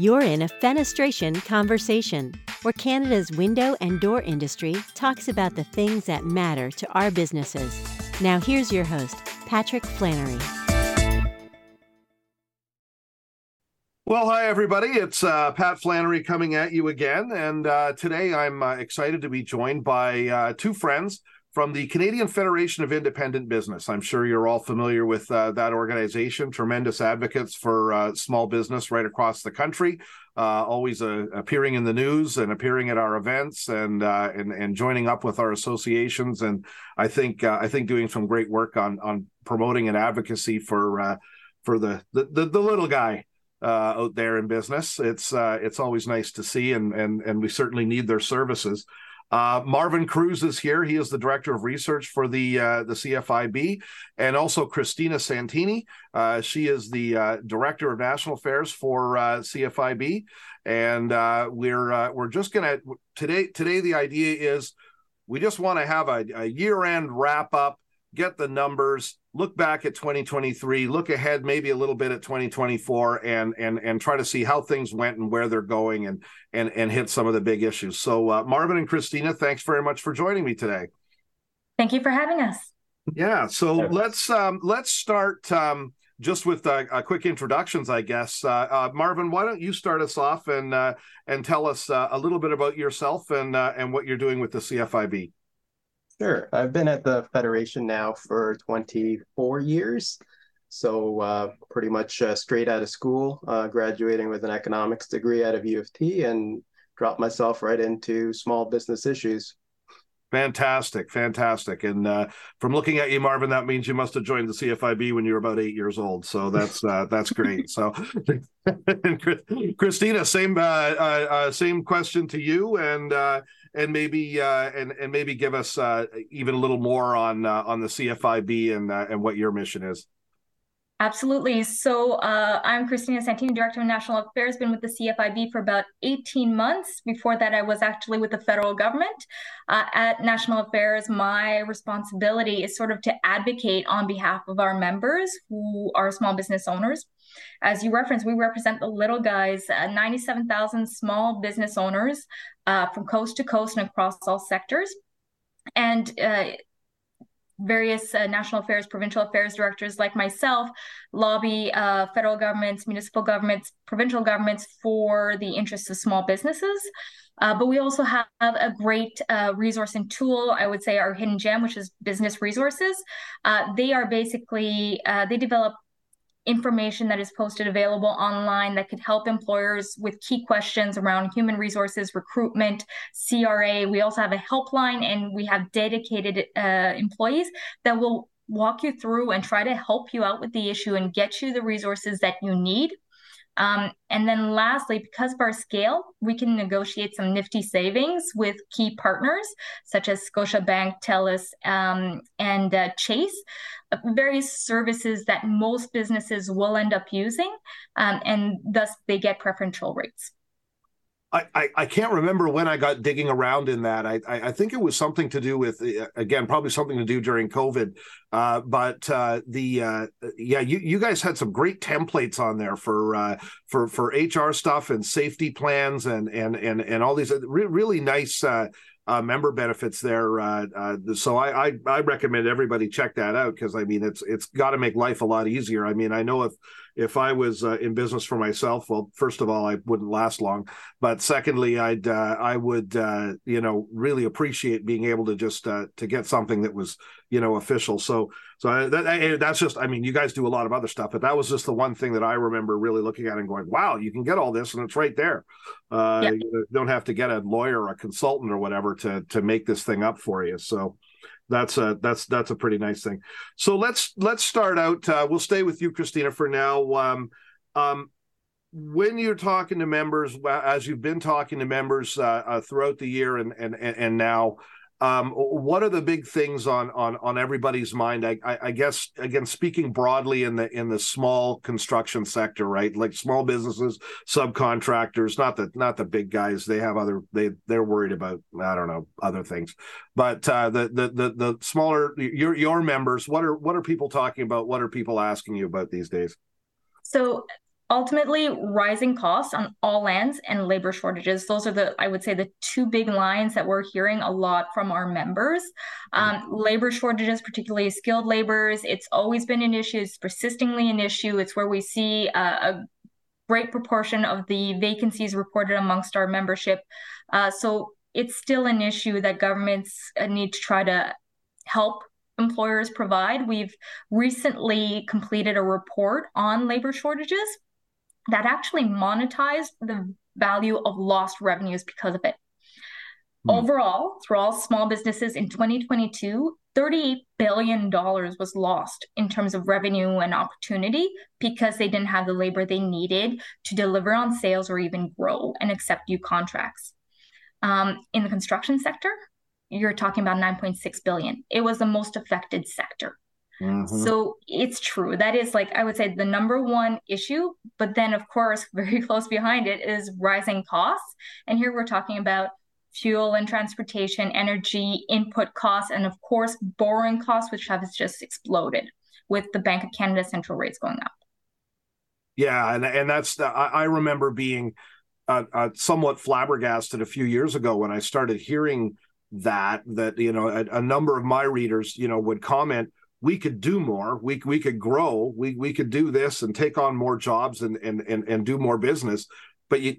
You're in a fenestration conversation where Canada's window and door industry talks about the things that matter to our businesses. Now, here's your host, Patrick Flannery. Well, hi, everybody. It's uh, Pat Flannery coming at you again. And uh, today I'm uh, excited to be joined by uh, two friends from the Canadian Federation of Independent Business. I'm sure you're all familiar with uh, that organization, tremendous advocates for uh, small business right across the country, uh, always uh, appearing in the news and appearing at our events and uh, and and joining up with our associations. And I think uh, I think doing some great work on on promoting and advocacy for for the, the the, little guy. out there in business, it's it's always nice to see, and and and we certainly need their services. Uh, Marvin Cruz is here. He is the director of research for the uh, the CFIB, and also Christina Santini. Uh, she is the uh, director of national affairs for uh, CFIB, and uh, we're we're just gonna today. Today, the idea is we just want to have a, a year end wrap up, get the numbers, look back at 2023 look ahead maybe a little bit at 2024 and and and try to see how things went and where they're going and and and hit some of the big issues so uh, marvin and christina thanks very much for joining me today thank you for having us yeah so let's um let's start um just with uh, uh, quick introductions, I guess. Uh, uh, Marvin, why don't you start us off and uh, and tell us uh, a little bit about yourself and and what you're doing with the CFIB? Sure. I've been at the Federation now for 24 years. So, uh, pretty much uh, straight out of school, uh, graduating with an economics degree out of U of T and dropped myself right into small business issues. Fantastic, fantastic. And uh, from looking at you, Marvin, that means you must have joined the CFIB when you were about eight years old. So that's uh, that's great. So, Christina, same uh, uh, uh, same question to you, and uh, and maybe and and maybe give us even a little more on on the CFIB and and what your mission is. Absolutely. So uh, I'm Christina Santini, Director of National Affairs, been with the CFIB for about 18 months. Before that, I was actually with the federal government. Uh, at National Affairs, my responsibility is sort of to advocate on behalf of our members who are small business owners. As you referenced, we represent the little guys, uh, 97,000 small business owners uh, from coast to coast and across all sectors. And uh, various uh, national affairs, provincial affairs directors like myself lobby uh, federal governments, municipal governments, provincial governments for the interests of small businesses. Uh, but we also have a great uh, resource and tool, I would say our hidden gem, which is business resources. Uh, they are basically, uh, they develop information that is posted available online that could help employers with key questions around human resources, recruitment, CRA. We also have a helpline and we have dedicated uh, employees that will walk you through and try to help you out with the issue and get you the resources that you need. Um, and then lastly, because of our scale, we can negotiate some nifty savings with key partners such as Scotiabank, TELUS, um, and uh, Chase various services that most businesses will end up using, um, and thus they get preferential rates. I, I, can't remember when I got digging around in that. I, I, I, think it was something to do with uh, again probably something to do during COVID. Uh, but uh, the uh, yeah, you, you guys had some great templates on there for uh, for for HR stuff and safety plans and and and and all these re- really nice uh, uh, member benefits there. So I, I, I recommend everybody check that out because I mean it's it's got to make life a lot easier. I mean I know if if I was uh, in business for myself, well, first of all, I wouldn't last long, but secondly, I'd uh, I would uh, you know really appreciate being able to just uh, to get something that was you know official. So so that, that's just I mean you guys do a lot of other stuff, but that was just the one thing that I remember really looking at and going, wow, you can get all this and it's right there. Uh, yeah. You don't have to get a lawyer or a consultant or whatever to to make this thing up for you. So that's a that's that's a pretty nice thing. So let's let's start out. Uh, we'll stay with you, Christina, for now. Um, um, when you're talking to members, as you've been talking to members uh, uh, throughout the year and and and now, um, what are the big things on on on everybody's mind? I, I, I, guess again, speaking broadly in the in the small construction sector, right? Like small businesses, subcontractors, not the not the big guys. They have other they they're worried about I don't know other things, but uh, the, the the the smaller your your members, what are what are people talking about? What are people asking you about these days? So ultimately rising costs on all lands and labor shortages those are the i would say the two big lines that we're hearing a lot from our members um, mm-hmm. labor shortages particularly skilled laborers it's always been an issue it's persistently an issue it's where we see uh, a great proportion of the vacancies reported amongst our membership uh, so it's still an issue that governments uh, need to try to help employers provide. We've recently completed a report on labor shortages that actually monetized the value of lost revenues because of it. Hmm. Overall, for all small businesses in 2022, $38 billion was lost in terms of revenue and opportunity because they didn't have the labor they needed to deliver on sales or even grow and accept new contracts. Um, in the construction sector, you're talking about 9.6 billion. It was the most affected sector. Mm-hmm. So it's true. That is like, I would say, the number one issue. But then, of course, very close behind it is rising costs. And here we're talking about fuel and transportation, energy, input costs, and of course, borrowing costs, which have just exploded with the Bank of Canada central rates going up. Yeah. And, and that's, the, I, I remember being uh, uh, somewhat flabbergasted a few years ago when I started hearing that, that, you know, a, a number of my readers, you know, would comment, we could do more. We, we could grow. We, we could do this and take on more jobs and, and, and, and do more business but you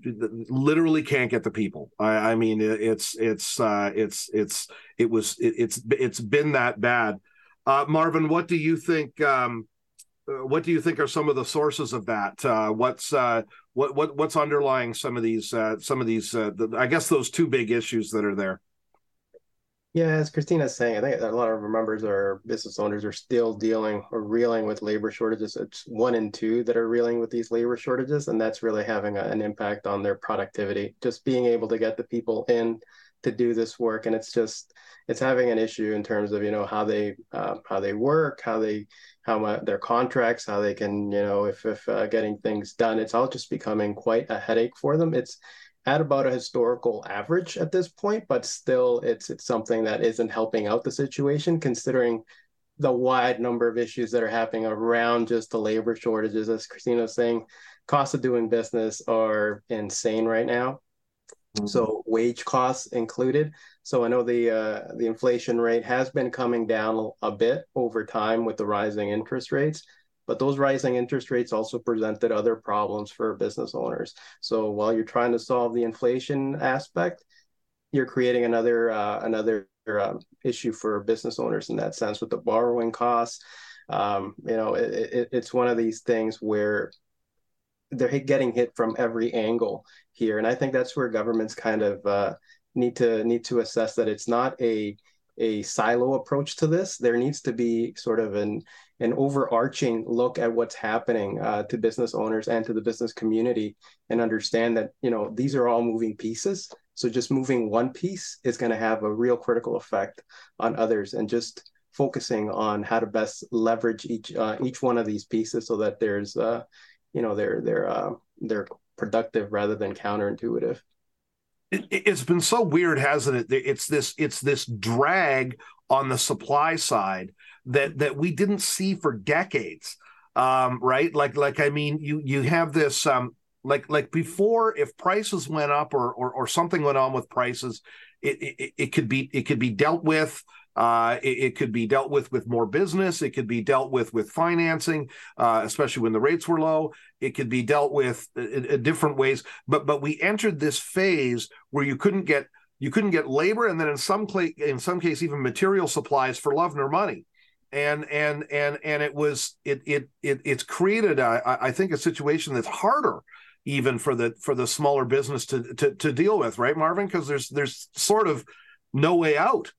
literally can't get the people. I, I mean it's it's uh, it's it's it was it, it's it's been that bad. Uh, marvin what do you think um, uh, what do you think are some of the sources of that? Uh, what's uh, what, what what's underlying some of these uh, some of these the, i guess those two big issues that are there yeah, as Christina's saying, I think a lot of our members or business owners are still dealing or reeling with labor shortages. It's one in two that are reeling with these labor shortages, and that's really having a, an impact on their productivity. Just being able to get the people in to do this work, and it's just it's having an issue in terms of you know how they uh, how they work, how they how uh, their contracts, how they can you know if if uh, getting things done. It's all just becoming quite a headache for them. It's at about a historical average at this point, but still it's it's something that isn't helping out the situation considering the wide number of issues that are happening around just the labor shortages. As Christina was saying, costs of doing business are insane right now. Mm-hmm. So wage costs included. So I know the uh, the inflation rate has been coming down a bit over time with the rising interest rates, but those rising interest rates also presented other problems for business owners. So while you're trying to solve the inflation aspect, you're creating another uh, another uh, issue for business owners in that sense with the borrowing costs. Um, you know, it, it, it's one of these things where they're getting hit from every angle here, and I think that's where governments kind of uh, need to need to assess that it's not a a silo approach to this. There needs to be sort of an an overarching look at what's happening uh, to business owners and to the business community, and understand that you know these are all moving pieces. So just moving one piece is going to have a real critical effect on others, and just focusing on how to best leverage each uh, each one of these pieces so that there's uh, you know they're they're uh, they're productive rather than counterintuitive it, has been so weird, hasn't it? It's this it's this drag on the supply side that that we didn't see for decades, um, right? Like like I mean, you you have this um, like like before, if prices went up or or, or something went on with prices, it, it, it could be it could be dealt with uh, it, it, could be dealt with with more business. It could be dealt with with financing, uh, especially when the rates were low. It could be dealt with in, in, different ways. But but we entered this phase where you couldn't get you couldn't get labor, and then in some cl- in some case even material supplies for love nor money. And and and and it was it it it it's created a, I think a situation that's harder even for the for the smaller business to to, to deal with, right, Marvin? Because there's there's sort of no way out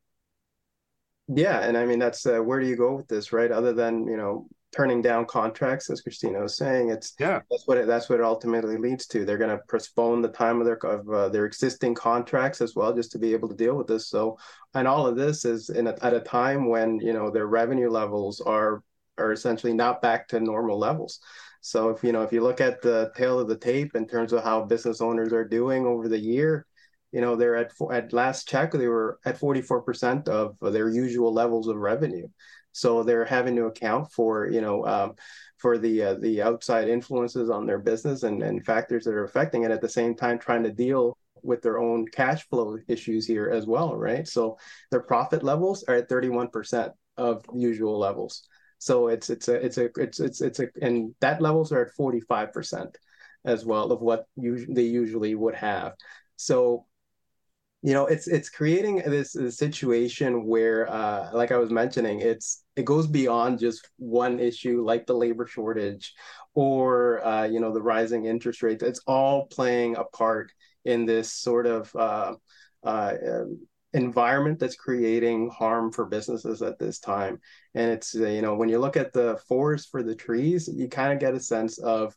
yeah, and I mean that's uh, where do you go with this, right? Other than you know turning down contracts, as Christina was saying, it's yeah that's what it, that's what it ultimately leads to. They're going to postpone the time of their of uh, their existing contracts as well, just to be able to deal with this. So, and all of this is in a, at a time when you know their revenue levels are are essentially not back to normal levels. So if you know if you look at the tail of the tape in terms of how business owners are doing over the year, you know they're at at last check they were at 44% of their usual levels of revenue So they're having to account for, you know, um, for the uh, the outside influences on their business and, and factors that are affecting it at the same time trying to deal with their own cash flow issues here as well, right? So their profit levels are at 31% of usual levels. So it's it's a it's a it's it's it's a and that levels are at 45% as well of what usually they usually would have. So you know it's it's creating this, this situation where uh, like i was mentioning it's it goes beyond just one issue like the labor shortage or uh, you know the rising interest rates. It's all playing a part in this sort of uh, uh environment that's creating harm for businesses at this time. And it's uh, you know when you look at the forest for the trees you kind of get a sense of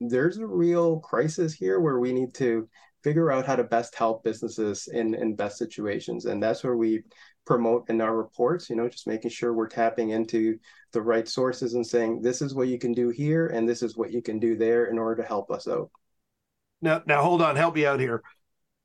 there's a real crisis here where we need to figure out how to best help businesses in in best situations. And that's where we promote in our reports you know just making sure we're tapping into the right sources and saying this is what you can do here and this is what you can do there in order to help us out. Now now hold on help me out here.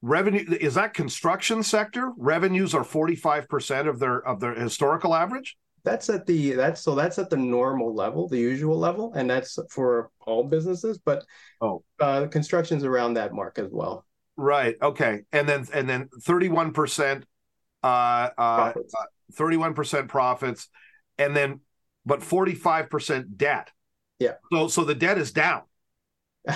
Revenue is that construction sector? Revenues are 45% of their of their historical average? That's at the that's so that's at the normal level the usual level and that's for all businesses but oh. uh construction's around that mark as well Right. Okay. And then and then 31% uh uh 31% profits and then but 45% debt. Yeah. So so the debt is down. uh,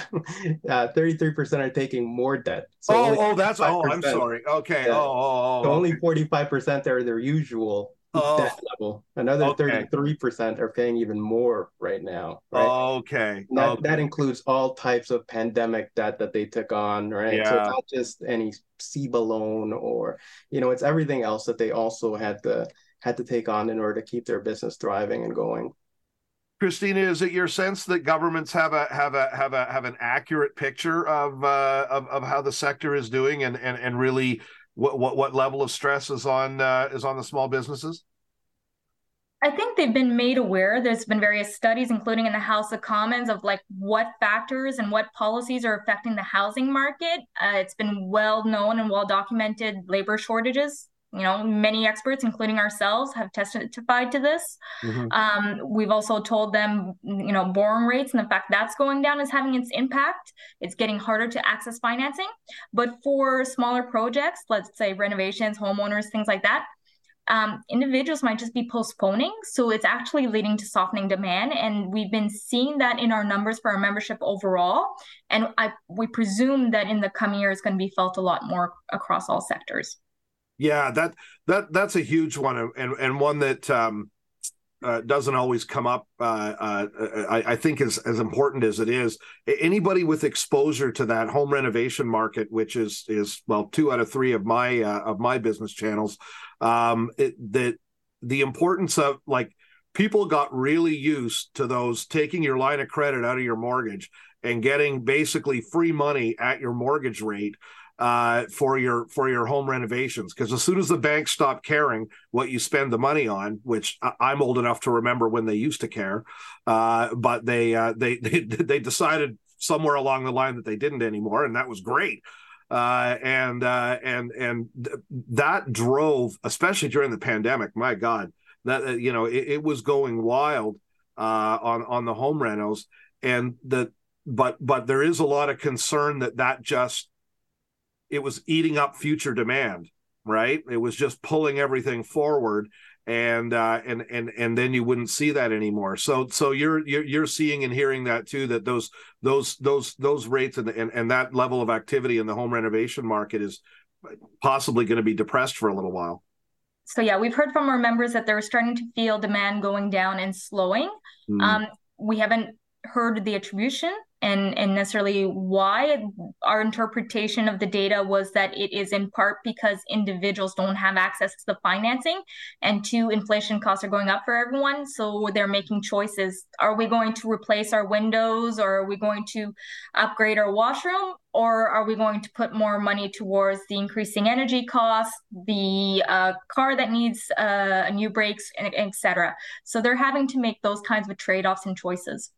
33% are taking more debt. So oh, oh, that's oh, I'm sorry. Okay. Yeah. Oh, oh, oh, so only 45% are their usual oh, level. Another okay. 33% are paying even more right now. Right? okay. That, okay. that includes all types of pandemic debt that they took on, right? Yeah. So it's not just any CEBA loan or, you know, it's everything else that they also had to had to take on in order to keep their business thriving and going. Christina, is it your sense that governments have a have a have a have an accurate picture of uh, of, of how the sector is doing and and and really what what what level of stress is on uh, is on the small businesses? I think they've been made aware. There's been various studies, including in the House of Commons, of like what factors and what policies are affecting the housing market. Uh, it's been well known and well documented labor shortages. You know, many experts, including ourselves, have testified to this. Mm-hmm. Um, we've also told them, you know, borrowing rates and the fact that's going down is having its impact. It's getting harder to access financing. But for smaller projects, let's say renovations, homeowners, things like that, um, individuals might just be postponing. So it's actually leading to softening demand. And we've been seeing that in our numbers for our membership overall. And I, we presume that in the coming year, it's going to be felt a lot more across all sectors. Yeah, that that that's a huge one, and and one that um, uh, doesn't always come up. Uh, uh, I, I, think is as important as it is. Anybody with exposure to that home renovation market, which is is well, two out of three of my uh, of my business channels, um, it, that the importance of like people got really used to those taking your line of credit out of your mortgage and getting basically free money at your mortgage rate uh, for your for your home renovations because as soon as the banks stop caring what you spend the money on, which I'm old enough to remember when they used to care, uh, but they, uh, they they they decided somewhere along the line that they didn't anymore, and that was great. Uh, and uh, and and that drove, especially during the pandemic. My God, that you know it, it was going wild uh, on on the home renos, and the but but there is a lot of concern that that just it was eating up future demand, right? It was just pulling everything forward and uh, and and and then you wouldn't see that anymore. So so you're you're, you're seeing and hearing that too that those those those those rates and, and and that level of activity in the home renovation market is possibly going to be depressed for a little while. So yeah, we've heard from our members that they're starting to feel demand going down and slowing. Mm. Um, we haven't heard the attribution and, and necessarily why. Our interpretation of the data was that it is in part because individuals don't have access to the financing, and two, inflation costs are going up for everyone. So they're making choices. Are we going to replace our windows, or are we going to upgrade our washroom, or are we going to put more money towards the increasing energy costs, the uh, car that needs uh, new brakes, etc. So they're having to make those kinds of trade offs and choices.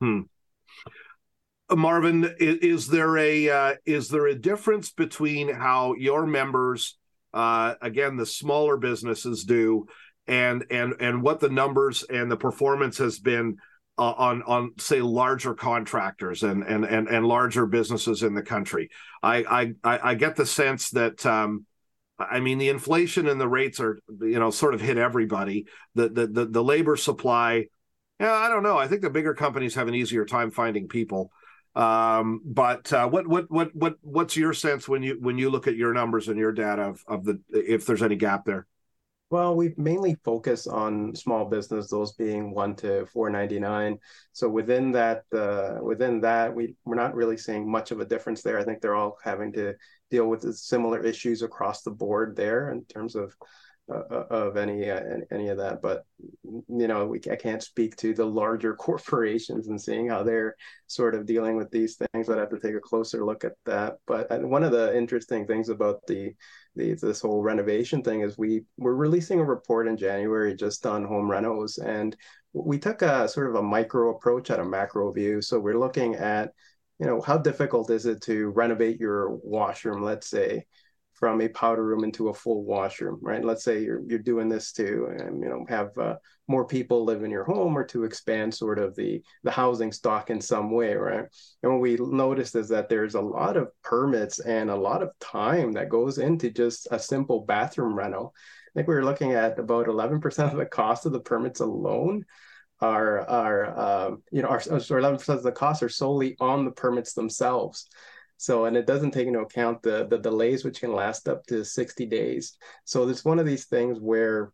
Hmm. Marvin, is, is there a uh, is there a difference between how your members, uh, again, the smaller businesses do, and and and what the numbers and the performance has been uh, on on say larger contractors and and and and larger businesses in the country. I I I get the sense that. Um, I mean, the inflation and the rates are, you know, sort of hit everybody. The the the, the labor supply, yeah, I don't know. I think the bigger companies have an easier time finding people. Um, but uh, what what what what what's your sense when you when you look at your numbers and your data of, of the if there's any gap there? Well, we mainly focus on small business, those being one to four ninety nine. So within that, uh, within that, we we're not really seeing much of a difference there. I think they're all having to deal with similar issues across the board there in terms of uh, uh of any uh, any of that. But you know, we I can't speak to the larger corporations and seeing how they're sort of dealing with these things. I'd have to take a closer look at that. But one of the interesting things about the the, this whole renovation thing is we we're releasing a report in January just on home renos, and we took a sort of a micro approach at a macro view. So we're looking at, you know, how difficult is it to renovate your washroom, let's say, from a powder room into a full washroom, right? Let's say you're you're doing this to um, you know have uh, more people live in your home or to expand sort of the the housing stock in some way, right? And what we noticed is that there's a lot of permits and a lot of time that goes into just a simple bathroom rental. I think we were looking at about 11% of the cost of the permits alone are are um, you know are, or 11% of the costs are solely on the permits themselves. So, and it doesn't take into account the, the delays, which can last up to 60 days. So it's one of these things where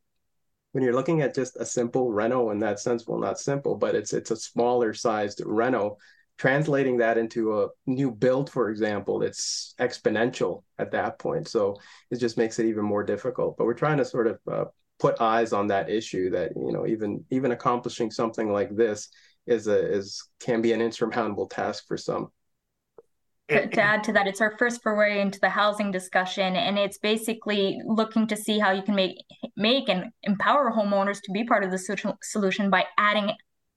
when you're looking at just a simple reno in that sense, well, not simple, but it's it's a smaller sized reno, translating that into a new build, for example, it's exponential at that point. So it just makes it even more difficult. But we're trying to sort of uh, put eyes on that issue that you know even even accomplishing something like this is a is can be an insurmountable task for some to, to add to that, it's our first foray into the housing discussion, and it's basically looking to see how you can make make and empower homeowners to be part of the solution by adding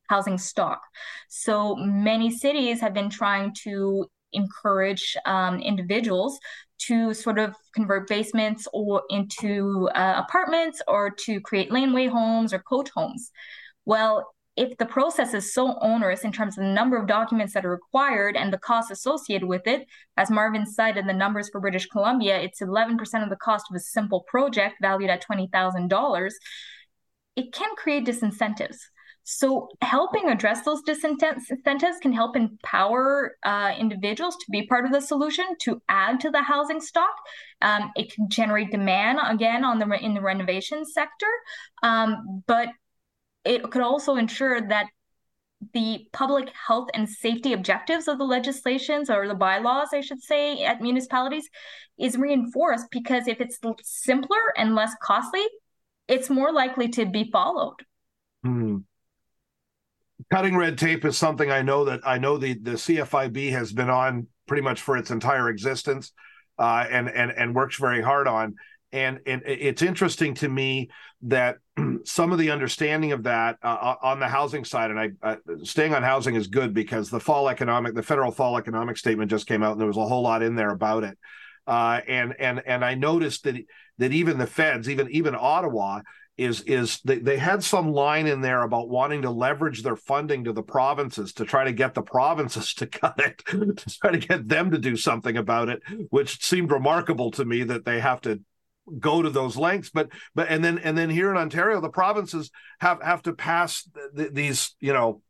housing stock. So many cities have been trying to encourage um, individuals to sort of convert basements or into uh, apartments or to create laneway homes or coach homes. Well, if the process is so onerous in terms of the number of documents that are required and the cost associated with it, as Marvin cited the numbers for British Columbia, it's 11% of the cost of a simple project valued at $20,000. It can create disincentives. So, helping address those disincentives can help empower uh, individuals to be part of the solution to add to the housing stock. Um, it can generate demand again on the in the renovation sector, um, but it could also ensure that the public health and safety objectives of the legislations or the bylaws, I should say, at municipalities is reinforced because if it's simpler and less costly, it's more likely to be followed. Hmm. Cutting red tape is something I know that I know the the CFIB has been on pretty much for its entire existence, uh, and and and works very hard on and and it's interesting to me that some of the understanding of that uh, on the housing side and I uh, staying on housing is good because the fall economic the federal fall economic statement just came out and there was a whole lot in there about it. Uh, and and and I noticed that that even the feds even even Ottawa is is they, they had some line in there about wanting to leverage their funding to the provinces to try to get the provinces to cut it to try to get them to do something about it which seemed remarkable to me that they have to go to those lengths but but and then and then here in ontario the provinces have have to pass th- these you know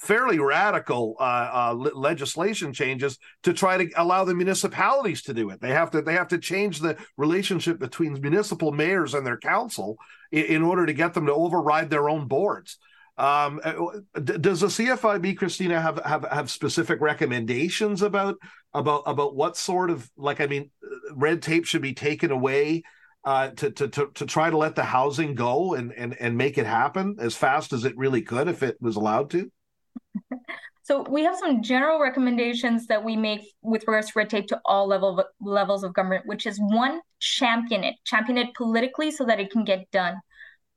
fairly radical uh, uh, legislation changes to try to allow the municipalities to do it. They have to they have to change the relationship between municipal mayors and their council in, in order to get them to override their own boards. Um, uh, does the CFIB, Christina, have, have have specific recommendations about about about what sort of like I mean, red tape should be taken away uh, to, to to to try to let the housing go and and and make it happen as fast as it really could if it was allowed to? So we have some general recommendations that we make with regards to red tape to all level of, levels of government, which is one, champion it, champion it politically so that it can get done.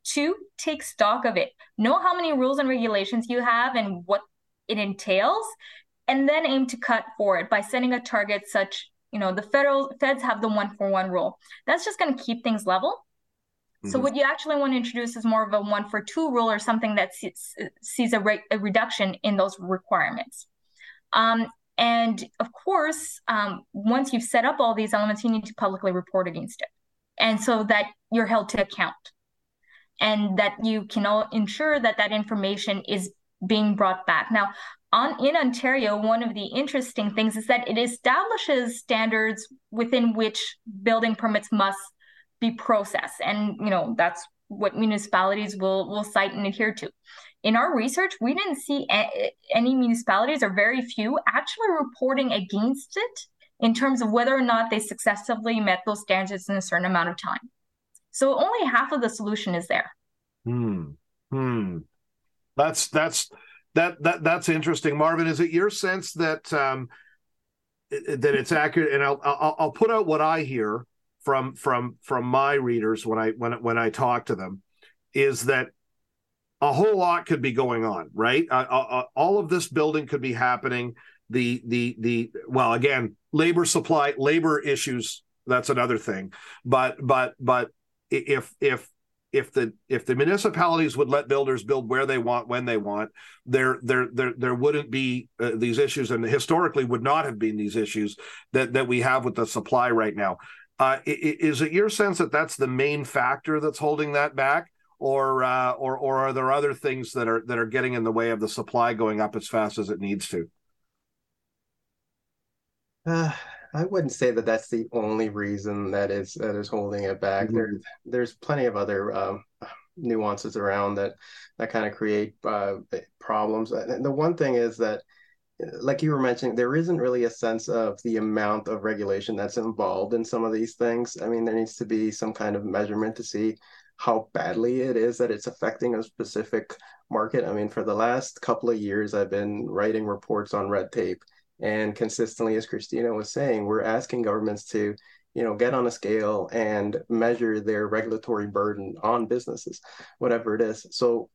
Two, take stock of it. Know how many rules and regulations you have and what it entails, and then aim to cut for it by setting a target such, you know, the federal feds have the one for one rule. That's just going to keep things level. Mm-hmm. So what you actually want to introduce is more of a one for two rule or something that sees, sees a, re- a reduction in those requirements. Um, and of course, um, once you've set up all these elements, you need to publicly report against it. And so that you're held to account and that you can all ensure that that information is being brought back. Now, on, in Ontario, one of the interesting things is that it establishes standards within which building permits must be processed, and you know that's what municipalities will will cite and adhere to. In our research, we didn't see a- any municipalities or very few actually reporting against it in terms of whether or not they successfully met those standards in a certain amount of time. So only half of the solution is there. Hmm. Hmm. That's that's that that that's interesting, Marvin. Is it your sense that um, that it's accurate? And I'll, I'll I'll put out what I hear from from from my readers when I when when I talk to them is that a whole lot could be going on, right? Uh, uh, uh all of this building could be happening. The the the well, again, labor supply, labor issues. That's another thing. But but but if if if the if the municipalities would let builders build where they want when they want there there there there wouldn't be uh, these issues and historically would not have been these issues that that we have with the supply right now. Uh, is it your sense that that's the main factor that's holding that back? Or uh, or or are there other things that are that are getting in the way of the supply going up as fast as it needs to? Uh, I wouldn't say that that's the only reason that is that is holding it back. Mm-hmm. There, there's plenty of other um, nuances around that that kind of create uh, problems. And the one thing is that, like you were mentioning, there isn't really a sense of the amount of regulation that's involved in some of these things. I mean, there needs to be some kind of measurement to see how badly it is that it's affecting a specific market. I mean, for the last couple of years, I've been writing reports on red tape and consistently, as Christina was saying, we're asking governments to, you know, get on a scale and measure their regulatory burden on businesses, whatever it is. So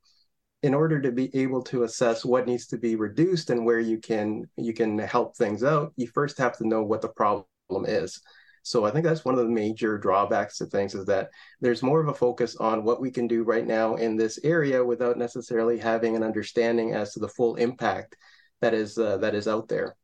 in order to be able to assess what needs to be reduced and where you can you can help things out, you first have to know what the problem is. So I think that's one of the major drawbacks to things is that there's more of a focus on what we can do right now in this area without necessarily having an understanding as to the full impact that is uh, that is out there.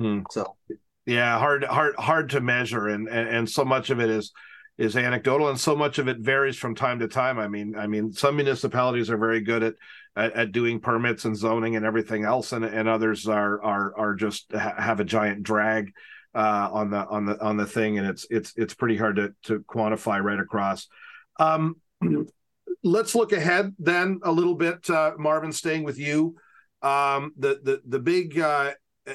Hmm. So yeah, hard hard hard to measure, and, and and so much of it is is anecdotal, and so much of it varies from time to time. I mean, I mean, some municipalities are very good at at, at doing permits and zoning and everything else, and and others are are are just ha- have a giant drag uh, on the on the on the thing, and it's it's it's pretty hard to to quantify right across. Um, let's look ahead then a little bit, uh, Marvin. Staying with you, um, the the the big uh,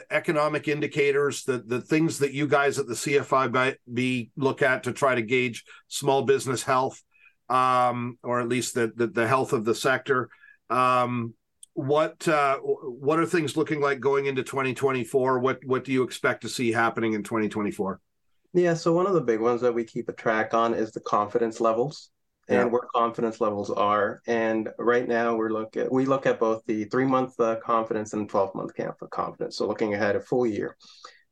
economic indicators, the the things that you guys at the CFIB look at to try to gauge small business health, um, or at least the, the, the health of the sector. Um, what uh, what are things looking like going into 2024? What what do you expect to see happening in 2024? Yeah, so one of the big ones that we keep a track on is the confidence levels and yeah. where confidence levels are. And right now we're look at we look at both the three month uh, confidence and twelve month camp of confidence. So looking ahead a full year,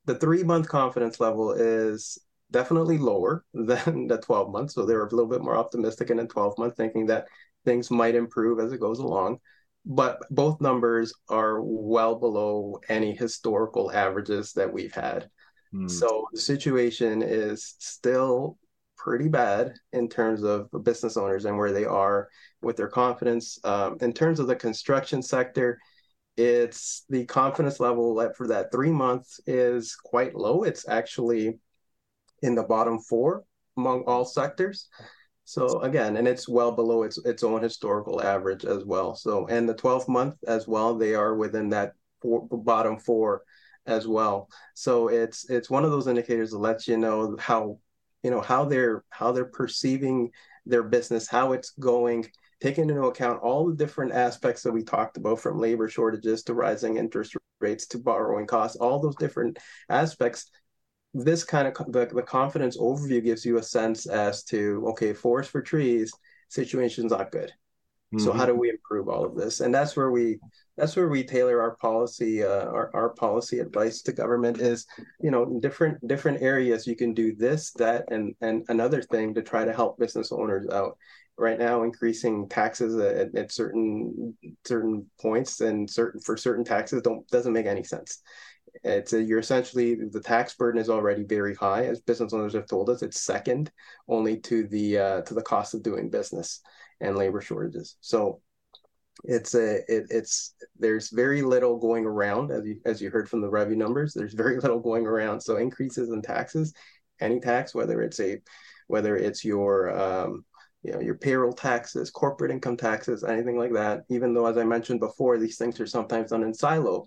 the three month confidence level is definitely lower than the 12 months. So they're a little bit more optimistic in the 12 month, thinking that things might improve as it goes along. But both numbers are well below any historical averages that we've had. Hmm. So the situation is still pretty bad in terms of business owners and where they are with their confidence. Um, in terms of the construction sector, it's the confidence level for that three months is quite low. It's actually in the bottom four among all sectors. So again, and it's well below its its own historical average as well. So and the 12th month as well, they are within that four, bottom four as well. So it's it's one of those indicators that lets you know how you know how they're how they're perceiving their business how it's going taking into account all the different aspects that we talked about from labor shortages to rising interest rates to borrowing costs all those different aspects. This kind of the, the confidence overview gives you a sense as to okay forest for trees situation's not good so how mm-hmm. do we improve all of this? And that's where we that's where we tailor our policy uh, our, our policy advice to government is you know different different areas you can do this that and and another thing to try to help business owners out right now increasing taxes at, at certain certain points and certain for certain taxes don't doesn't make any sense it's a, you're essentially the tax burden is already very high as business owners have told us it's second only to the uh, to the cost of doing business and labor shortages. So it's a it, it's there's very little going around as you as you heard from the revenue numbers there's very little going around. So increases in taxes any tax whether it's a whether it's your um, you know your payroll taxes corporate income taxes anything like that even though as i mentioned before these things are sometimes done in silo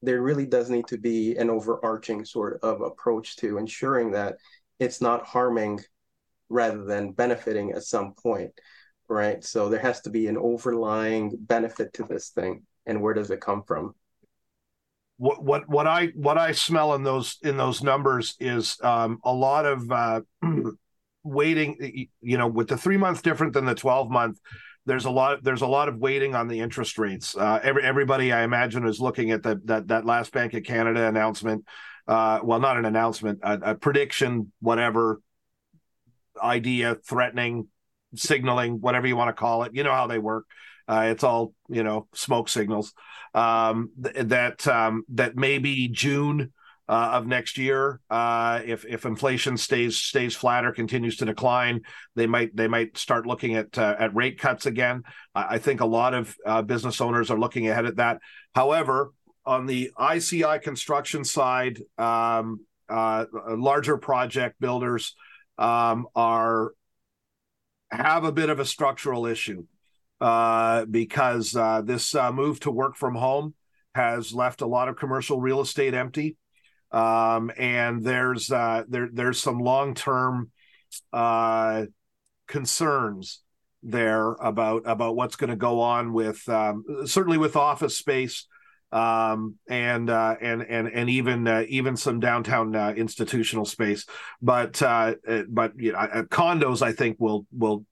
there really does need to be an overarching sort of approach to ensuring that it's not harming rather than benefiting at some point right? So there has to be an overlying benefit to this thing, and where does it come from? What what what I what I smell in those in those numbers is um, a lot of uh, waiting. You know, with the three month different than the twelve month, there's a lot there's a lot of waiting on the interest rates. Uh, every, everybody, I imagine, is looking at the, that that last Bank of Canada announcement. Uh, well, not an announcement, a, a prediction, whatever idea, threatening signaling, whatever you want to call it. You know how they work. Uh, it's all you know, smoke signals. Um, th- that um, that maybe June uh, of next year, uh, if if inflation stays stays flat or continues to decline, they might they might start looking at uh, at rate cuts again. I, I think a lot of uh, business owners are looking ahead at that. However, on the ICI construction side, um, uh, larger project builders um, are have a bit of a structural issue uh, because uh, this uh, move to work from home has left a lot of commercial real estate empty, um, and there's uh, there there's some long term uh, concerns there about about what's going to go on with um, certainly with office space um, and uh, and and and even uh, even some downtown uh, institutional space. But uh, uh, but you know, uh, condos, I think will will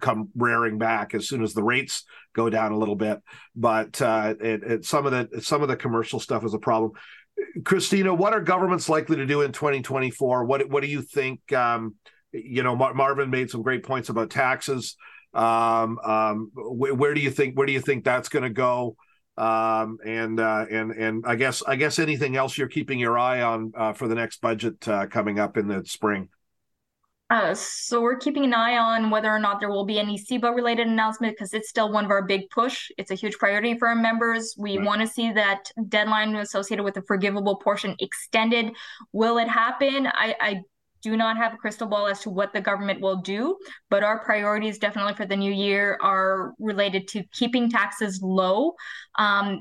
come rearing back as soon as the rates go down a little bit. But it, it, some of the some of the commercial stuff is a problem. Christina, what are governments likely to do in 2024? What what do you think? Um, you know, Mar- Marvin made some great points about taxes. Um, um, wh- where do you think where do you think that's going to go? Um, and uh, and and I guess I guess anything else you're keeping your eye on uh, for the next budget uh, coming up in the spring. Uh, so we're keeping an eye on whether or not there will be any CEBA related announcement because it's still one of our big push. It's a huge priority for our members. We right. want to see that deadline associated with the forgivable portion extended. Will it happen? I, I do not have a crystal ball as to what the government will do, but our priorities definitely for the new year are related to keeping taxes low, um,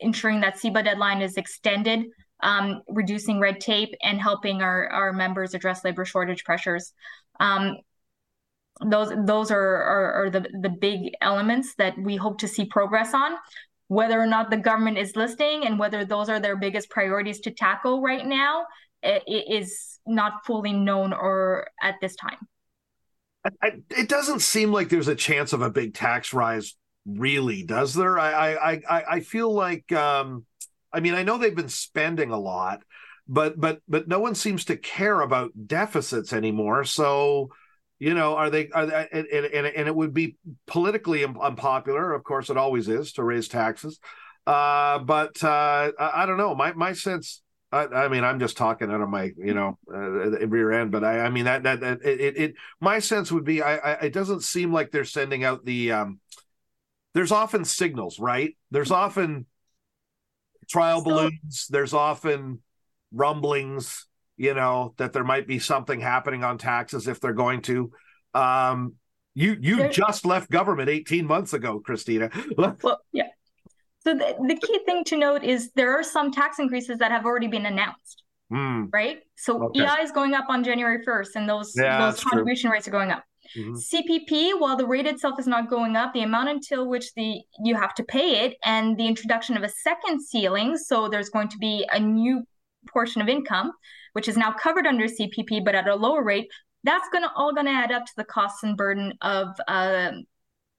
ensuring that CEBA deadline is extended, um, reducing red tape, and helping our, our members address labor shortage pressures. Um, those those are, are, are the, the big elements that we hope to see progress on. Whether or not the government is listening and whether those are their biggest priorities to tackle right now is not fully known or at this time. I, it doesn't seem like there's a chance of a big tax rise, really, does there? I I I, feel like, um, I mean, I know they've been spending a lot, but but but no one seems to care about deficits anymore. So, you know, are they? Are they and, and, and it would be politically unpopular, of course, it always is to raise taxes. Uh, but uh, I, I don't know. My my sense I, I, mean, I'm just talking out of my, you know, uh, rear end, but I, I mean that that, that it, it, My sense would be, I, I, it doesn't seem like they're sending out the. Um, there's often signals, right? There's often trial so, balloons. There's often rumblings, you know, that there might be something happening on taxes if they're going to. Um, you you just left government 18 months ago, Christina. well, yeah. So the, the key thing to note is there are some tax increases that have already been announced. Mm. Right. So okay. EI is going up on January 1st, and those yeah, those contribution true. rates are going up. Mm-hmm. CPP, while the rate itself is not going up, the amount until which the you have to pay it, and the introduction of a second ceiling, so there's going to be a new portion of income, which is now covered under CPP, but at a lower rate. That's going to all going to add up to the costs and burden of uh,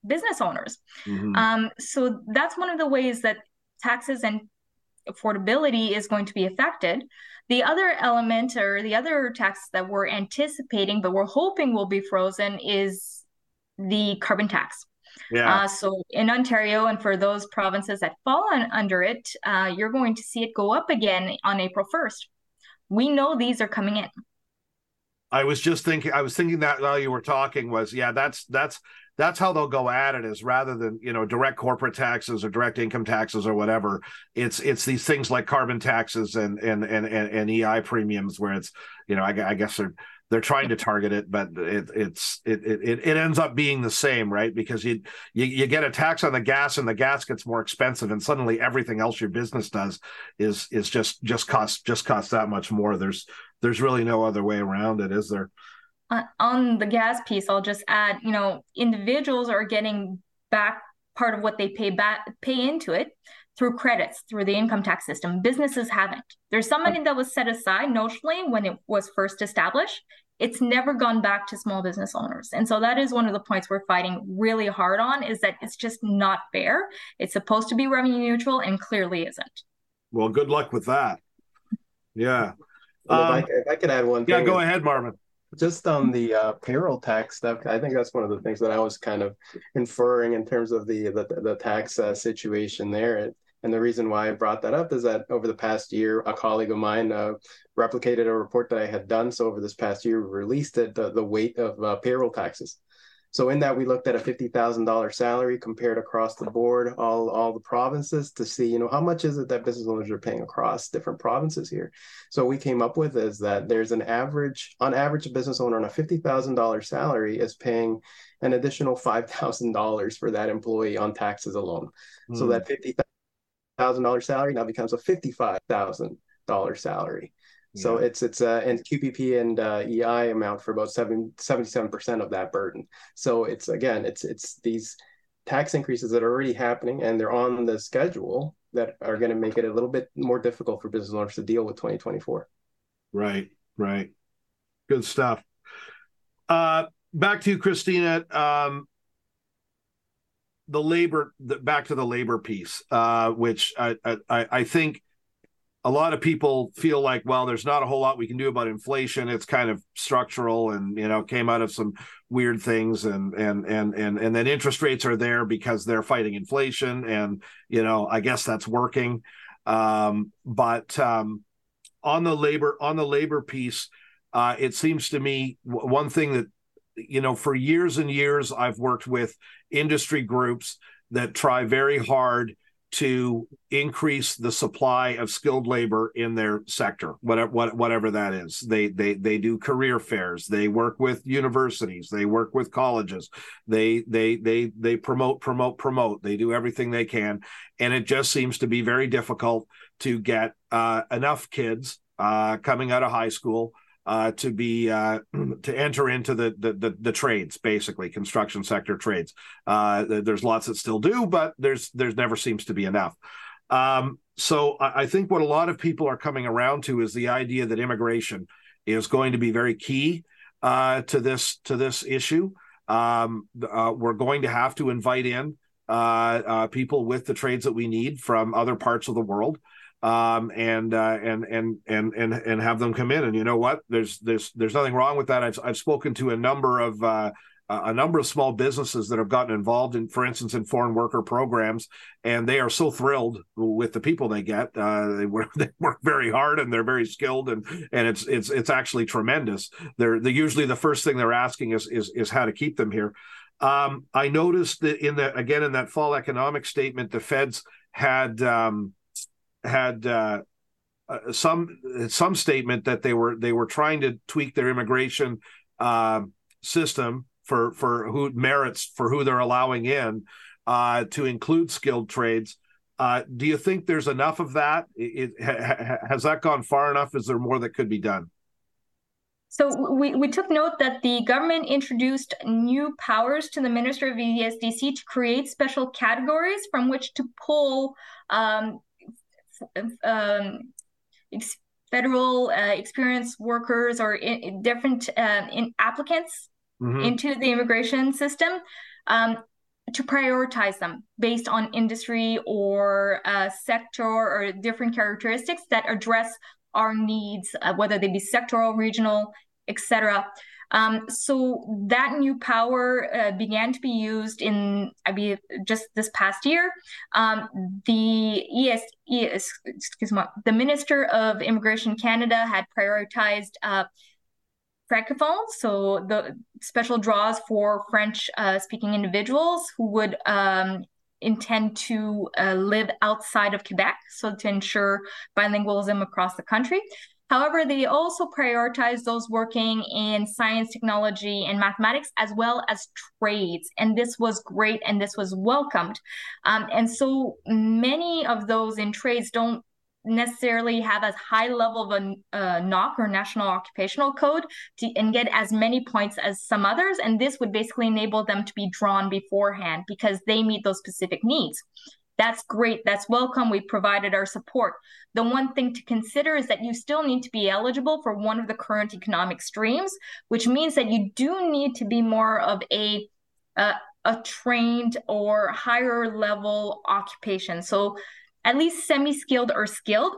business owners. Mm-hmm. Um, so that's one of the ways that taxes and affordability is going to be affected. The other element or the other tax that we're anticipating, but we're hoping will be frozen is the carbon tax. Yeah. Uh, so in Ontario, and for those provinces that fall on, under it, uh, you're going to see it go up again on April 1st. We know these are coming in. I was just thinking. I was thinking that while you were talking was, yeah, that's that's that's how they'll go at it. Is rather than you know direct corporate taxes or direct income taxes or whatever, it's it's these things like carbon taxes and and and and, and EI premiums where it's you know I, I guess they're they're trying to target it, but it, it's it, it it ends up being the same, right? Because you, you you get a tax on the gas, and the gas gets more expensive, and suddenly everything else your business does is is just just cost just costs that much more. There's there's really no other way around it, is there? On the gas piece, I'll just add, you know, individuals are getting back part of what they pay back pay into it through credits through the income tax system. Businesses haven't. There's some money that was set aside notionally when it was first established. It's never gone back to small business owners. And so that is one of the points we're fighting really hard on is that it's just not fair. It's supposed to be revenue neutral and clearly isn't. Well, good luck with that. Yeah. Well, um, if, I, if, I, could add one yeah, go ahead, Marvin. Just on the uh, payroll tax stuff, I think that's one of the things that I was kind of inferring in terms of the the, the tax uh, situation there. It, and the reason why I brought that up is that over the past year, a colleague of mine uh, replicated a report that I had done. So over this past year, we released it, the, the weight of uh, payroll taxes. So in that, we looked at a fifty thousand dollar salary compared across the board, all all the provinces, to see you know how much is it that business owners are paying across different provinces here. So we came up with is that there's an average, on average, a business owner on a fifty thousand dollar salary is paying an additional five thousand dollars for that employee on taxes alone. Mm. So hmm. that fifty thousand dollar salary now becomes a fifty five thousand dollar salary. So it's it's uh, and QPP and uh, EI amount for about 77 percent of that burden. So it's again it's it's these tax increases that are already happening and they're on the schedule that are going to make it a little bit more difficult for business owners to deal with 2024. Right, right. Good stuff. Uh, back to you, Christina. Um, the labor, the, back to the labor piece, uh, which I, I, I think a lot of people feel like, well, there's not a whole lot we can do about inflation. It's kind of structural, and you know, came out of some weird things, and and and and and then interest rates are there because they're fighting inflation, and you know, I guess that's working. Um, but um, on the labor on the labor piece, uh, it seems to me one thing that you know, for years and years, I've worked with industry groups that try very hard to increase the supply of skilled labor in their sector, whatever whatever that is. They they they do career fairs. They work with universities. They work with colleges. They they they they promote promote promote. They do everything they can, and it just seems to be very difficult to get uh, enough kids uh, coming out of high school uh, to be uh, to enter into the, the, the the trades, basically construction sector trades. Uh, there's lots that still do, but there's there's never seems to be enough. Um, so I, I, think what a lot of people are coming around to is the idea that immigration is going to be very key uh, to this to this issue. Um, uh, we're going to have to invite in uh, people with the trades that we need from other parts of the world um, and uh, and and and and and have them come in. And you know what? There's there's there's nothing wrong with that. I've I've spoken to a number of uh, a number of small businesses that have gotten involved in, for instance, in foreign worker programs, and they are so thrilled with the people they get. Uh, they work they work very hard and they're very skilled, and and it's it's it's actually tremendous. They're they usually the first thing they're asking is is is how to keep them here. Um, I noticed that in the again in that fall economic statement, the feds had. Um, had uh, uh, some some statement that they were they were trying to tweak their immigration uh, system for for who merits for who they're allowing in uh, to include skilled trades. Uh, do you think there's enough of that? It, it, ha, has that gone far enough? Is there more that could be done? So we, we took note that the government introduced new powers to the Minister of ESDC to create special categories from which to pull um, um, federal uh, experienced workers or in, different uh, in applicants mm-hmm. into the immigration system um, to prioritize them based on industry or uh, sector or different characteristics that address our needs, uh, whether they be sectoral, regional, etc. Um, so that new power uh, began to be used in, I mean, just this past year. Um, the ES, ES, excuse me, the Minister of Immigration Canada had prioritized uh, francophones, so the special draws for French-speaking uh, individuals who would um, intend to uh, live outside of Quebec, so to ensure bilingualism across the country. However, they also prioritize those working in science, technology, and mathematics, as well as trades. And this was great and this was welcomed. Um, and so many of those in trades don't necessarily have as high level of a uh, NOC or National Occupational Code to, and get as many points as some others. And this would basically enable them to be drawn beforehand because they meet those specific needs. That's great. That's welcome. We provided our support. The one thing to consider is that you still need to be eligible for one of the current economic streams, which means that you do need to be more of a uh, a trained or higher level occupation. So at least semi-skilled or skilled.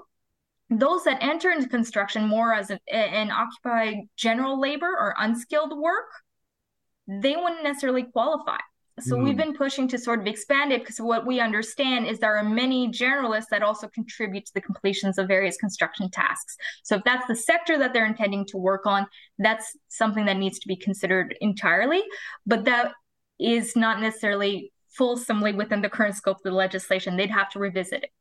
Those that enter into construction more as an, occupy general labor or unskilled work, they wouldn't necessarily qualify. So mm. we've been pushing to sort of expand it because what we understand is there are many generalists that also contribute to the completions of various construction tasks. So if that's the sector that they're intending to work on, that's something that needs to be considered entirely. But that is not necessarily fulsomely within the current scope of the legislation. They'd have to revisit it.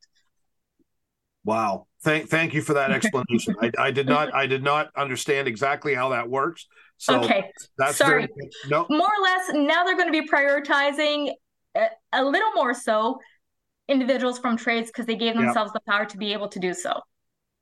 Wow. Thank thank you for that explanation. I, I did not I did not understand exactly how that works. So okay. That's sorry. No. More or less now they're going to be prioritizing a, a little more so individuals from trades because they gave themselves yep. the power to be able to do so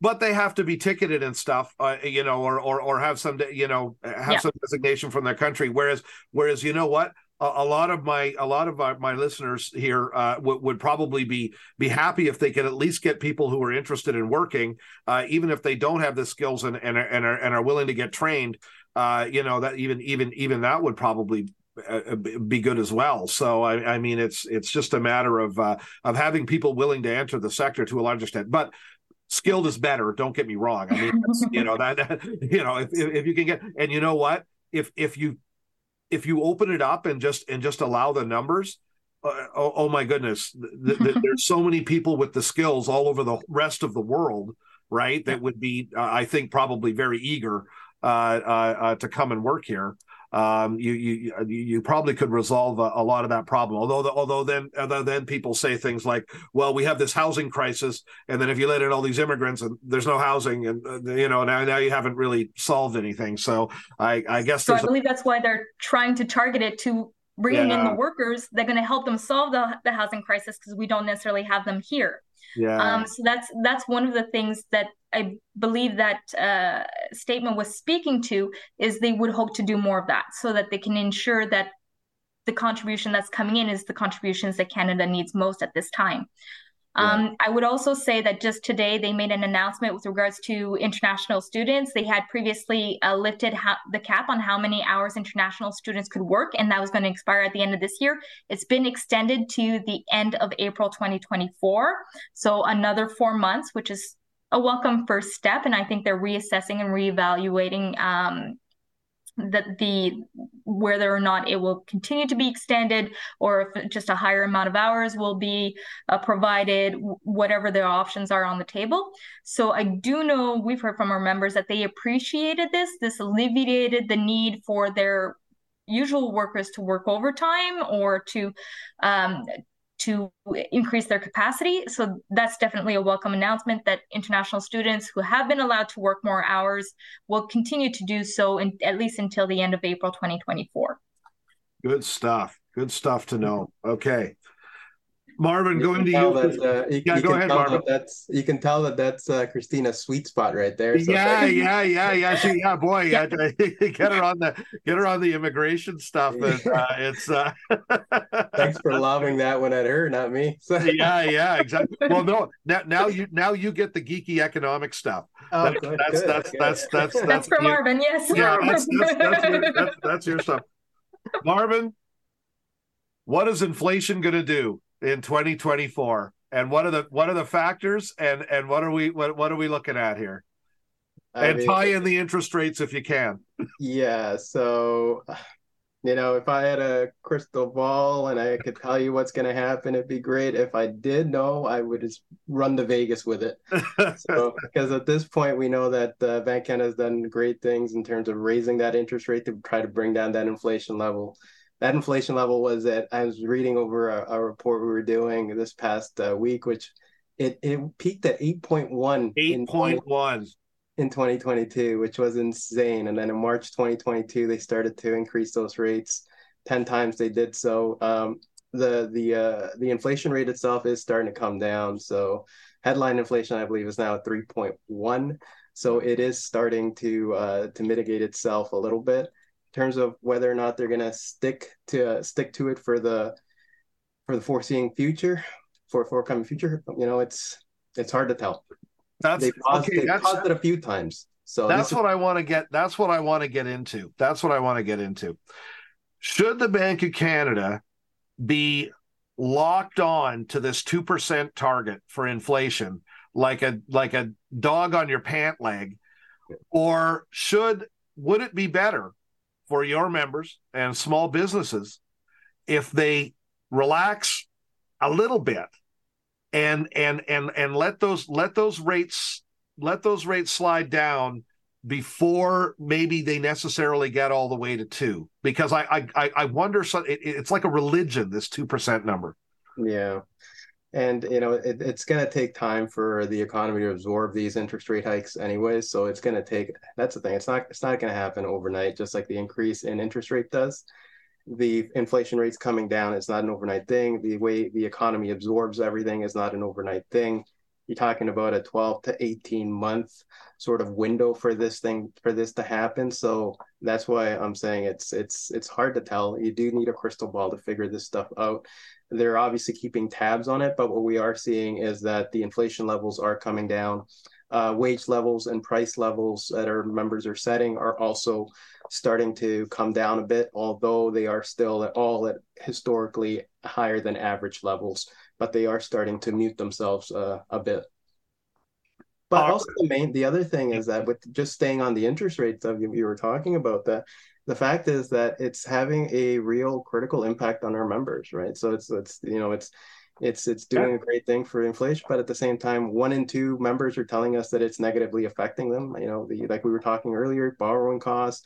but they have to be ticketed and stuff, uh, you know, or or or have some, you know, have yeah. some designation from their country. Whereas, whereas, you know what, a, lot of my a lot of my, my listeners here uh, w- would probably be be happy if they could at least get people who are interested in working, uh, even if they don't have the skills and and are, and are, and are willing to get trained. Uh, you know that even even even that would probably uh, be good as well. So I, I, mean, it's it's just a matter of uh, of having people willing to enter the sector to a large extent. But skilled is better. Don't get me wrong. I mean, you know that, that you know if, if you can get and you know what if if you if you open it up and just and just allow the numbers uh, oh, oh, my goodness th- th- there's so many people with the skills all over the rest of the world right that would be uh, i think probably very eager to come and work here um, you you you probably could resolve a, a lot of that problem. Although the, although then although then people say things like, well, we have this housing crisis, and then if you let in all these immigrants and there's no housing, and uh, you know now now you haven't really solved anything. So I I guess so. I believe a- that's why they're trying to target it to bringing yeah. in the workers. They're going to help them solve the the housing crisis because we don't necessarily have them here. Yeah. Um, so that's that's one of the things that I believe that uh, statement was speaking to is they would hope to do more of that so that they can ensure that the contribution that's coming in is the contributions that Canada needs most at this time. Um, I would also say that just today they made an announcement with regards to international students. They had previously uh, lifted the cap on how many hours international students could work, and that was going to expire at the end of this year. It's been extended to the end of April 2024, so another four months, which is a welcome first step. And I think they're reassessing and reevaluating um, that the whether or not it will continue to be extended or if just a higher amount of hours will be uh, provided whatever their options are on the table so i do know we've heard from our members that they appreciated this this alleviated the need for their usual workers to work overtime or to um, to increase their capacity. So that's definitely a welcome announcement that international students who have been allowed to work more hours will continue to do so in, at least until the end of April 2024. Good stuff. Good stuff to know. Okay. Marvin, you going to you. That, uh, you, yeah, you go ahead, Marvin. That that's you can tell that that's uh, Christina's sweet spot right there. So. Yeah, yeah, yeah, yeah. She, yeah, boy, yeah. get her on the get her on the immigration stuff. And, uh, it's. Uh... Thanks for lobbing that one at her, not me. yeah, yeah, exactly. Well, no, now now you now you get the geeky economic stuff. Oh, that, good, that's, good, that's, good. that's, that's that's that's for Marvin. Yes. Yeah, that's that's, that's, your, that's, that's your stuff. Marvin, what is inflation going to do? In 2024 and what are the what are the factors and and what are we what, what are we looking at here and mean, tie in the interest rates if you can. yeah. So, you know, if I had a crystal ball and I could tell you what's going to happen, it'd be great. If I did know, I would just run to Vegas with it. so, because at this point, we know that uh, Bank Canada has done great things in terms of raising that interest rate to try to bring down that inflation level. That inflation level was at, I was reading over a, a report we were doing this past uh, week, which it, it peaked at 8.1. 8.1 in 2022, which was insane. And then in March 2022, they started to increase those rates. 10 times they did so. Um, the the uh, the inflation rate itself is starting to come down. So headline inflation, I believe, is now at 3.1. So it is starting to uh, to mitigate itself a little bit terms of whether or not they're going to stick to uh, stick to it for the for the foreseeing future, for forthcoming future. You know, it's it's hard to tell. That's they paused, okay, they that's, paused it a few times. So that's what is... I want to get. That's what I want to get into. That's what I want to get into. Should the Bank of Canada be locked on to this two percent target for inflation, like a like a dog on your pant leg, or should would it be better for your members and small businesses if they relax a little bit and and and and let those let those rates let those rates slide down before maybe they necessarily get all the way to two. Because i i i wonder so it, it's like a religion this two percent number. Yeah and you know it, it's going to take time for the economy to absorb these interest rate hikes anyway so it's going to take that's the thing it's not it's not going to happen overnight just like the increase in interest rate does the inflation rates coming down is not an overnight thing. The way the economy absorbs everything is not an overnight thing. You're talking about a 12 to 18 month sort of window for this thing for this to happen. So that's why I'm saying it's it's it's hard to tell. You do need a crystal ball to figure this stuff out. They're obviously keeping tabs on it, but what we are seeing is that the inflation levels are coming down. Uh, wage levels and price levels that our members are setting are also starting to come down a bit, although they are still at all at historically higher than average levels, but they are starting to mute themselves uh, a bit. But also the main, the other thing is that with just staying on the interest rates of you, you were talking about that, the fact is that it's having a real critical impact on our members, right? So it's it's you know it's it's it's doing a great thing for inflation, but at the same time, one in two members are telling us that it's negatively affecting them. You know, the like we were talking earlier, borrowing costs,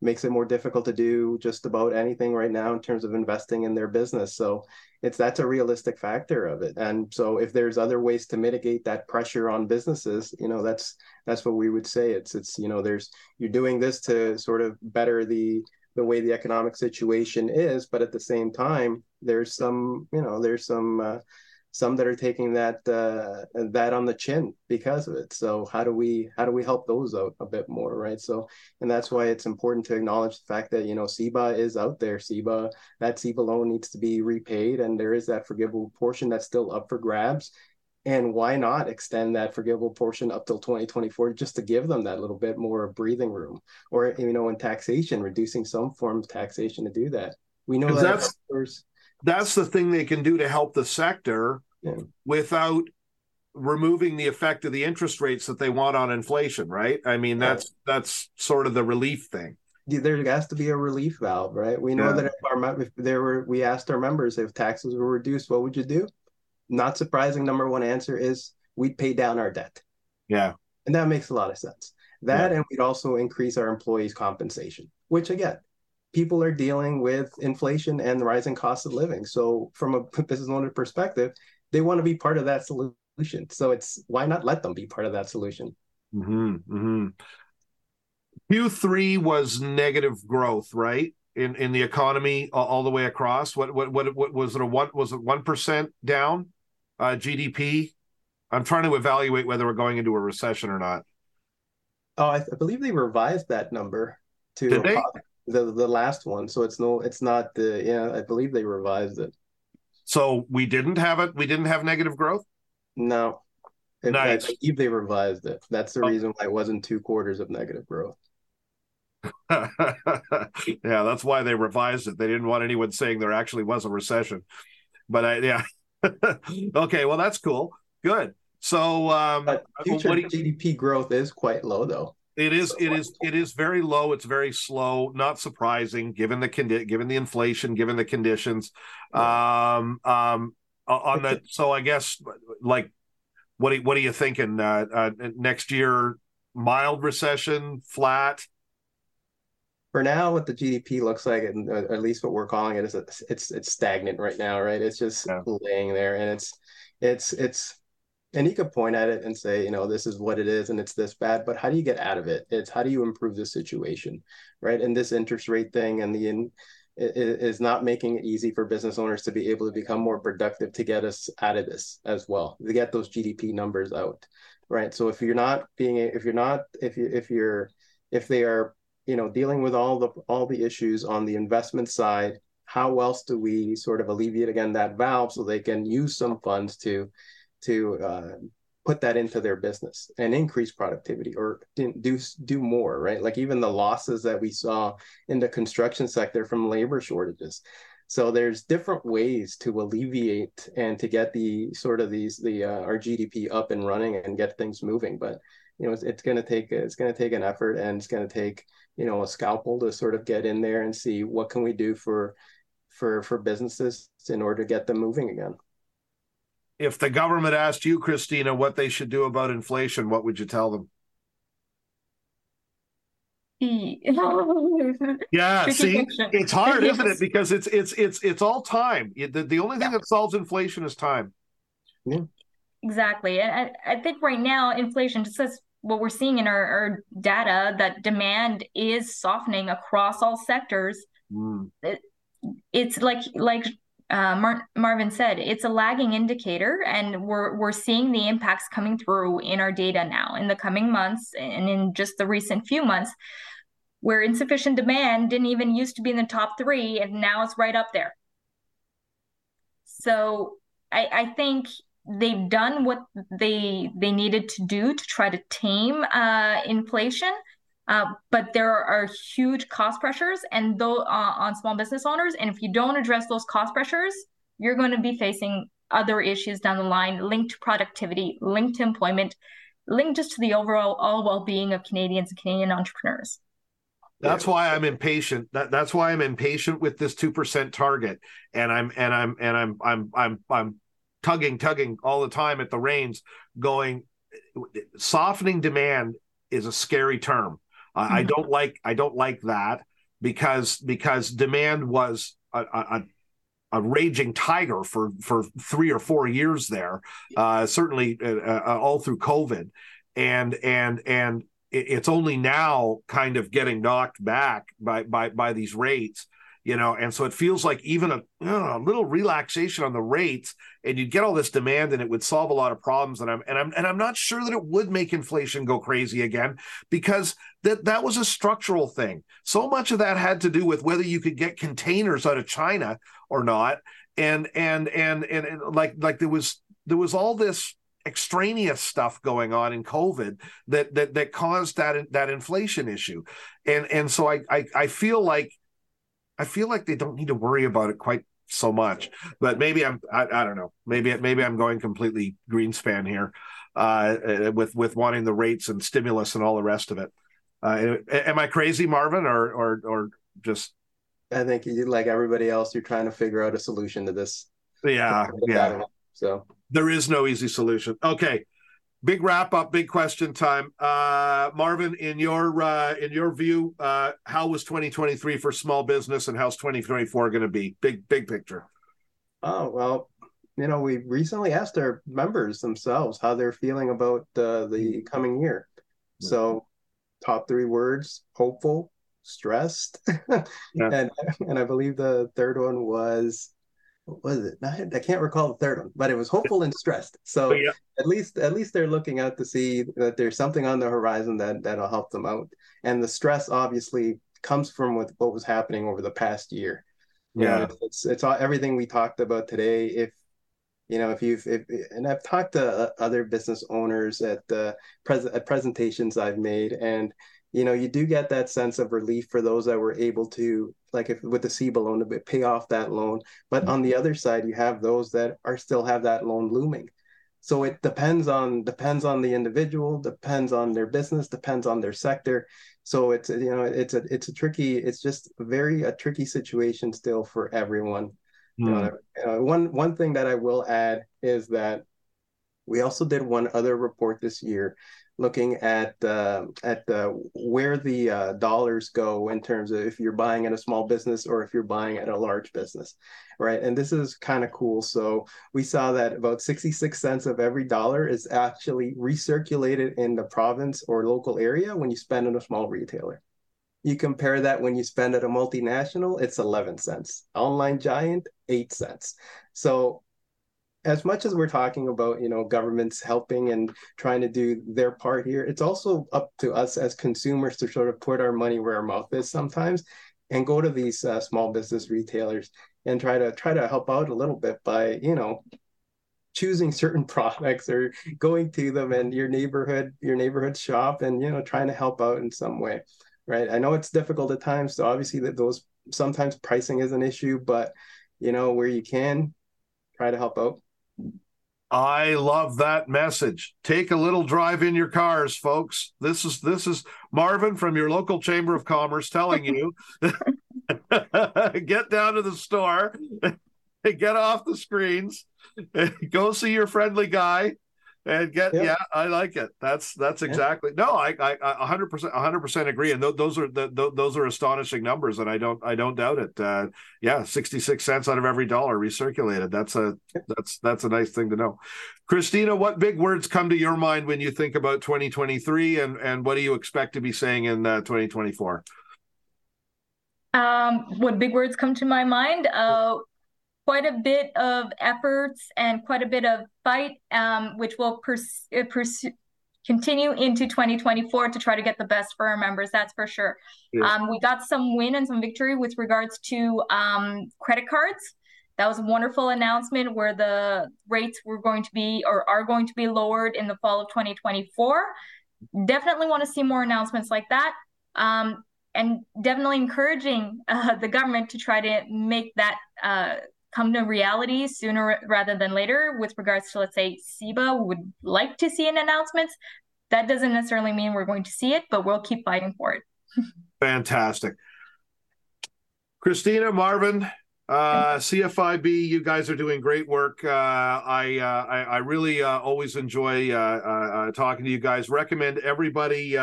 makes it more difficult to do just about anything right now in terms of investing in their business. So it's that's a realistic factor of it. And so if there's other ways to mitigate that pressure on businesses, you know, that's that's what we would say. It's it's you know, there's you're doing this to sort of better the the way the economic situation is, but at the same time, there's some you know there's some uh, some that are taking that uh, that on the chin because of it. So how do we how do we help those out a bit more, right? So and that's why it's important to acknowledge the fact that you know CEBA is out there. CEBA that CEBA loan needs to be repaid, and there is that forgivable portion that's still up for grabs. And why not extend that forgivable portion up till 2024 just to give them that little bit more of breathing room, or you know, in taxation, reducing some form of taxation to do that. We know that that's that's the thing they can do to help the sector yeah. without removing the effect of the interest rates that they want on inflation right i mean that's yeah. that's sort of the relief thing there has to be a relief valve right we know yeah. that if our if there were we asked our members if taxes were reduced what would you do not surprising number one answer is we'd pay down our debt yeah and that makes a lot of sense that and we'd also increase our employees compensation which again people are dealing with inflation and the rising cost of living. So, from a business owner perspective, they want to be part of that solution. So, it's why not let them be part of that solution? Mm-hmm, mm-hmm. Q3 was negative growth, right? In in the economy all, all the way across. What what what what was it? A one was it one percent down uh, GDP? I'm trying to evaluate whether we're going into a recession or not. Oh, I, I believe they revised that number to the the last one. So it's no, it's not the yeah. I believe they revised it. So we didn't have it. We didn't have negative growth. No, in nice. fact, I believe they revised it. That's the oh. reason why it wasn't two quarters of negative growth. yeah, that's why they revised it. They didn't want anyone saying there actually was a recession. But I, yeah. okay, well that's cool. Good. So, um, future you... GDP growth is quite low, though. It is. It is. It is very low. It's very slow. Not surprising, given the condi- given the inflation, given the conditions. Um, um, on the so I guess like, what are, what are you thinking? Uh, uh, next year, mild recession, flat. For now, what the GDP looks like, and uh, at least what we're calling it, is it's it's stagnant right now, right? It's just yeah. laying there, and it's it's it's and you could point at it and say, you know, this is what it is and it's this bad, but how do you get out of it? It's how do you improve the situation, right? And this interest rate thing and the in, is not making it easy for business owners to be able to become more productive to get us out of this as well, to get those GDP numbers out, right? So if you're not being, if you're not, if you, if you're, if they are, you know, dealing with all the all the issues on the investment side, how else do we sort of alleviate again that valve so they can use some funds to to uh, put that into their business and increase productivity or do do more right? Like even the losses that we saw in the construction sector from labor shortages. So there's different ways to alleviate and to get the sort of these the uh, our gdp up and running and get things moving. But you know it's, it's going to take it's going to take an effort and it's going to take you know a scalpel to sort of get in there and see what can we do for for for businesses in order to get them moving again if the government asked you, Christina, what they should do about inflation, what would you tell them? yeah, see, it's hard, yes. isn't it? Because it's it's it's it's all time. The, the only thing yeah. that solves inflation is time. Yeah. Exactly, and I, I think right now inflation just as what we're seeing in our, our data that demand is softening across all sectors. Mm. It, it's like like uh, Mar- Marvin said, it's a lagging indicator, and we're we're seeing the impacts coming through in our data now in the coming months and in just the recent few months, where insufficient demand didn't even used to be in the top three, and now it's right up there. So I, I think they've done what they they needed to do to try to tame uh, inflation uh, but there are huge cost pressures and though on small business owners and if you don't address those cost pressures you're going to be facing other issues down the line linked to productivity linked to employment linked just to the overall all well-being of canadians and canadian entrepreneurs. That's why i'm impatient. That, that's why i'm impatient with this 2% target. And i'm and i'm and i'm i'm i'm i'm tugging tugging all the time at the reins going softening demand is a scary term Mm-hmm. I don't like I don't like that because because demand was a, a, a raging tiger for for three or four years there, uh, certainly uh, uh, all through COVID, and and and it's only now kind of getting knocked back by by by these rates you know? And so it feels like even a, a little relaxation on the rates and you'd get all this demand and it would solve a lot of problems. And I'm and I'm and I'm not sure that it would make inflation go crazy again because that that was a structural thing so much of that had to do with whether you could get containers out of China or not and and and and, and like like there was there was all this extraneous stuff going on in COVID that that that caused that that inflation issue, and and so I I, I feel like I feel like they don't need to worry about it quite so much. But maybe I'm I, I don't know. Maybe maybe I'm going completely Greenspan here uh, with with wanting the rates and stimulus and all the rest of it. Uh, am I crazy, Marvin, or or or just? I think you, like everybody else, you're trying to figure out a solution to this. Yeah, yeah. So there is no easy solution. Okay, big wrap up, big question time. Uh, Marvin, in your uh, in your view, uh, how was 2023 for small business, and how's 2024 going to be? Big big picture. Oh well, you know, we recently asked our members themselves how they're feeling about uh, the coming year. So, top three words: hopeful, stressed, yeah. and and I believe the third one was what was it? I can't recall the third one, but it was hopeful and stressed. So oh, yeah. at least at least they're looking out to see that there's something on the horizon that that'll help them out. And the stress obviously comes from with what was happening over the past year. Yeah, you know, it's it's all, everything we talked about today. If you know, if you've if, and I've talked to uh, other business owners at the pres- at presentations I've made, and you know, you do get that sense of relief for those that were able to, like if with the CEBA loan, to pay off that loan. But on the other side, you have those that are still have that loan looming. So it depends on depends on the individual, depends on their business, depends on their sector. So it's you know it's a it's a tricky it's just very a tricky situation still for everyone. Mm. Uh, one one thing that I will add is that we also did one other report this year looking at uh, at uh, where the uh, dollars go in terms of if you're buying at a small business or if you're buying at a large business, right? And this is kind of cool. So we saw that about 66 cents of every dollar is actually recirculated in the province or local area when you spend in a small retailer. You compare that when you spend at a multinational, it's 11 cents. Online giant, 8 cents. So as much as we're talking about you know governments helping and trying to do their part here it's also up to us as consumers to sort of put our money where our mouth is sometimes and go to these uh, small business retailers and try to try to help out a little bit by you know choosing certain products or going to them and your neighborhood your neighborhood shop and you know trying to help out in some way right i know it's difficult at times so obviously that those sometimes pricing is an issue but you know where you can try to help out I love that message. Take a little drive in your cars, folks. This is this is Marvin from your local chamber of commerce telling you get down to the store, get off the screens, go see your friendly guy and get yeah. yeah. i like it that's that's exactly yeah. no i i 100 percent 100 percent agree and th- those are the, th- those are astonishing numbers and i don't i don't doubt it uh, yeah 66 cents out of every dollar recirculated that's a that's that's a nice thing to know christina what big words come to your mind when you think about 2023 and and what do you expect to be saying in uh, 2024 um, what big words come to my mind? Uh, quite a bit of efforts and quite a bit of fight, um, which will pers- uh, pers- continue into 2024 to try to get the best for our members. That's for sure. Yeah. Um, we got some win and some victory with regards to um, credit cards. That was a wonderful announcement where the rates were going to be or are going to be lowered in the fall of 2024. Definitely want to see more announcements like that. Um, and definitely encouraging uh, the government to try to make that uh, come to reality sooner rather than later with regards to, let's say, CEBA would like to see an announcement. That doesn't necessarily mean we're going to see it, but we'll keep fighting for it. Fantastic. Christina, Marvin, uh, CFIB, you guys are doing great work. Uh, I, uh, I, I really uh, always enjoy uh, uh, talking to you guys. Recommend everybody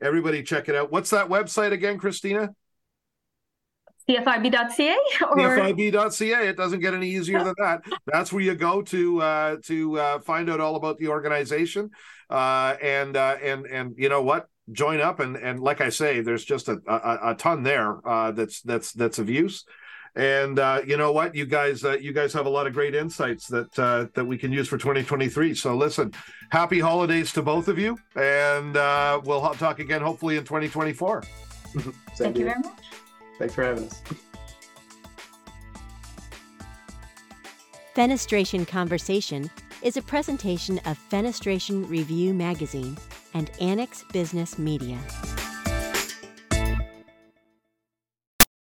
everybody check it out. What's that website again, Christina? cfib.ca or cfib.ca it doesn't get any easier than that. That's where you go to uh, to uh, find out all about the organization uh, and uh, and and you know what? Join up and and like i say there's just a a, a ton there uh, that's that's that's of use. And uh, you know what? You guys you guys have a lot of great insights that that we can use for 2023 so listen happy holidays to both of you and we'll talk again hopefully in 2024 thank you very much Thanks for having us. Fenestration Conversation is a presentation of Fenestration Review Magazine and Annex Business Media.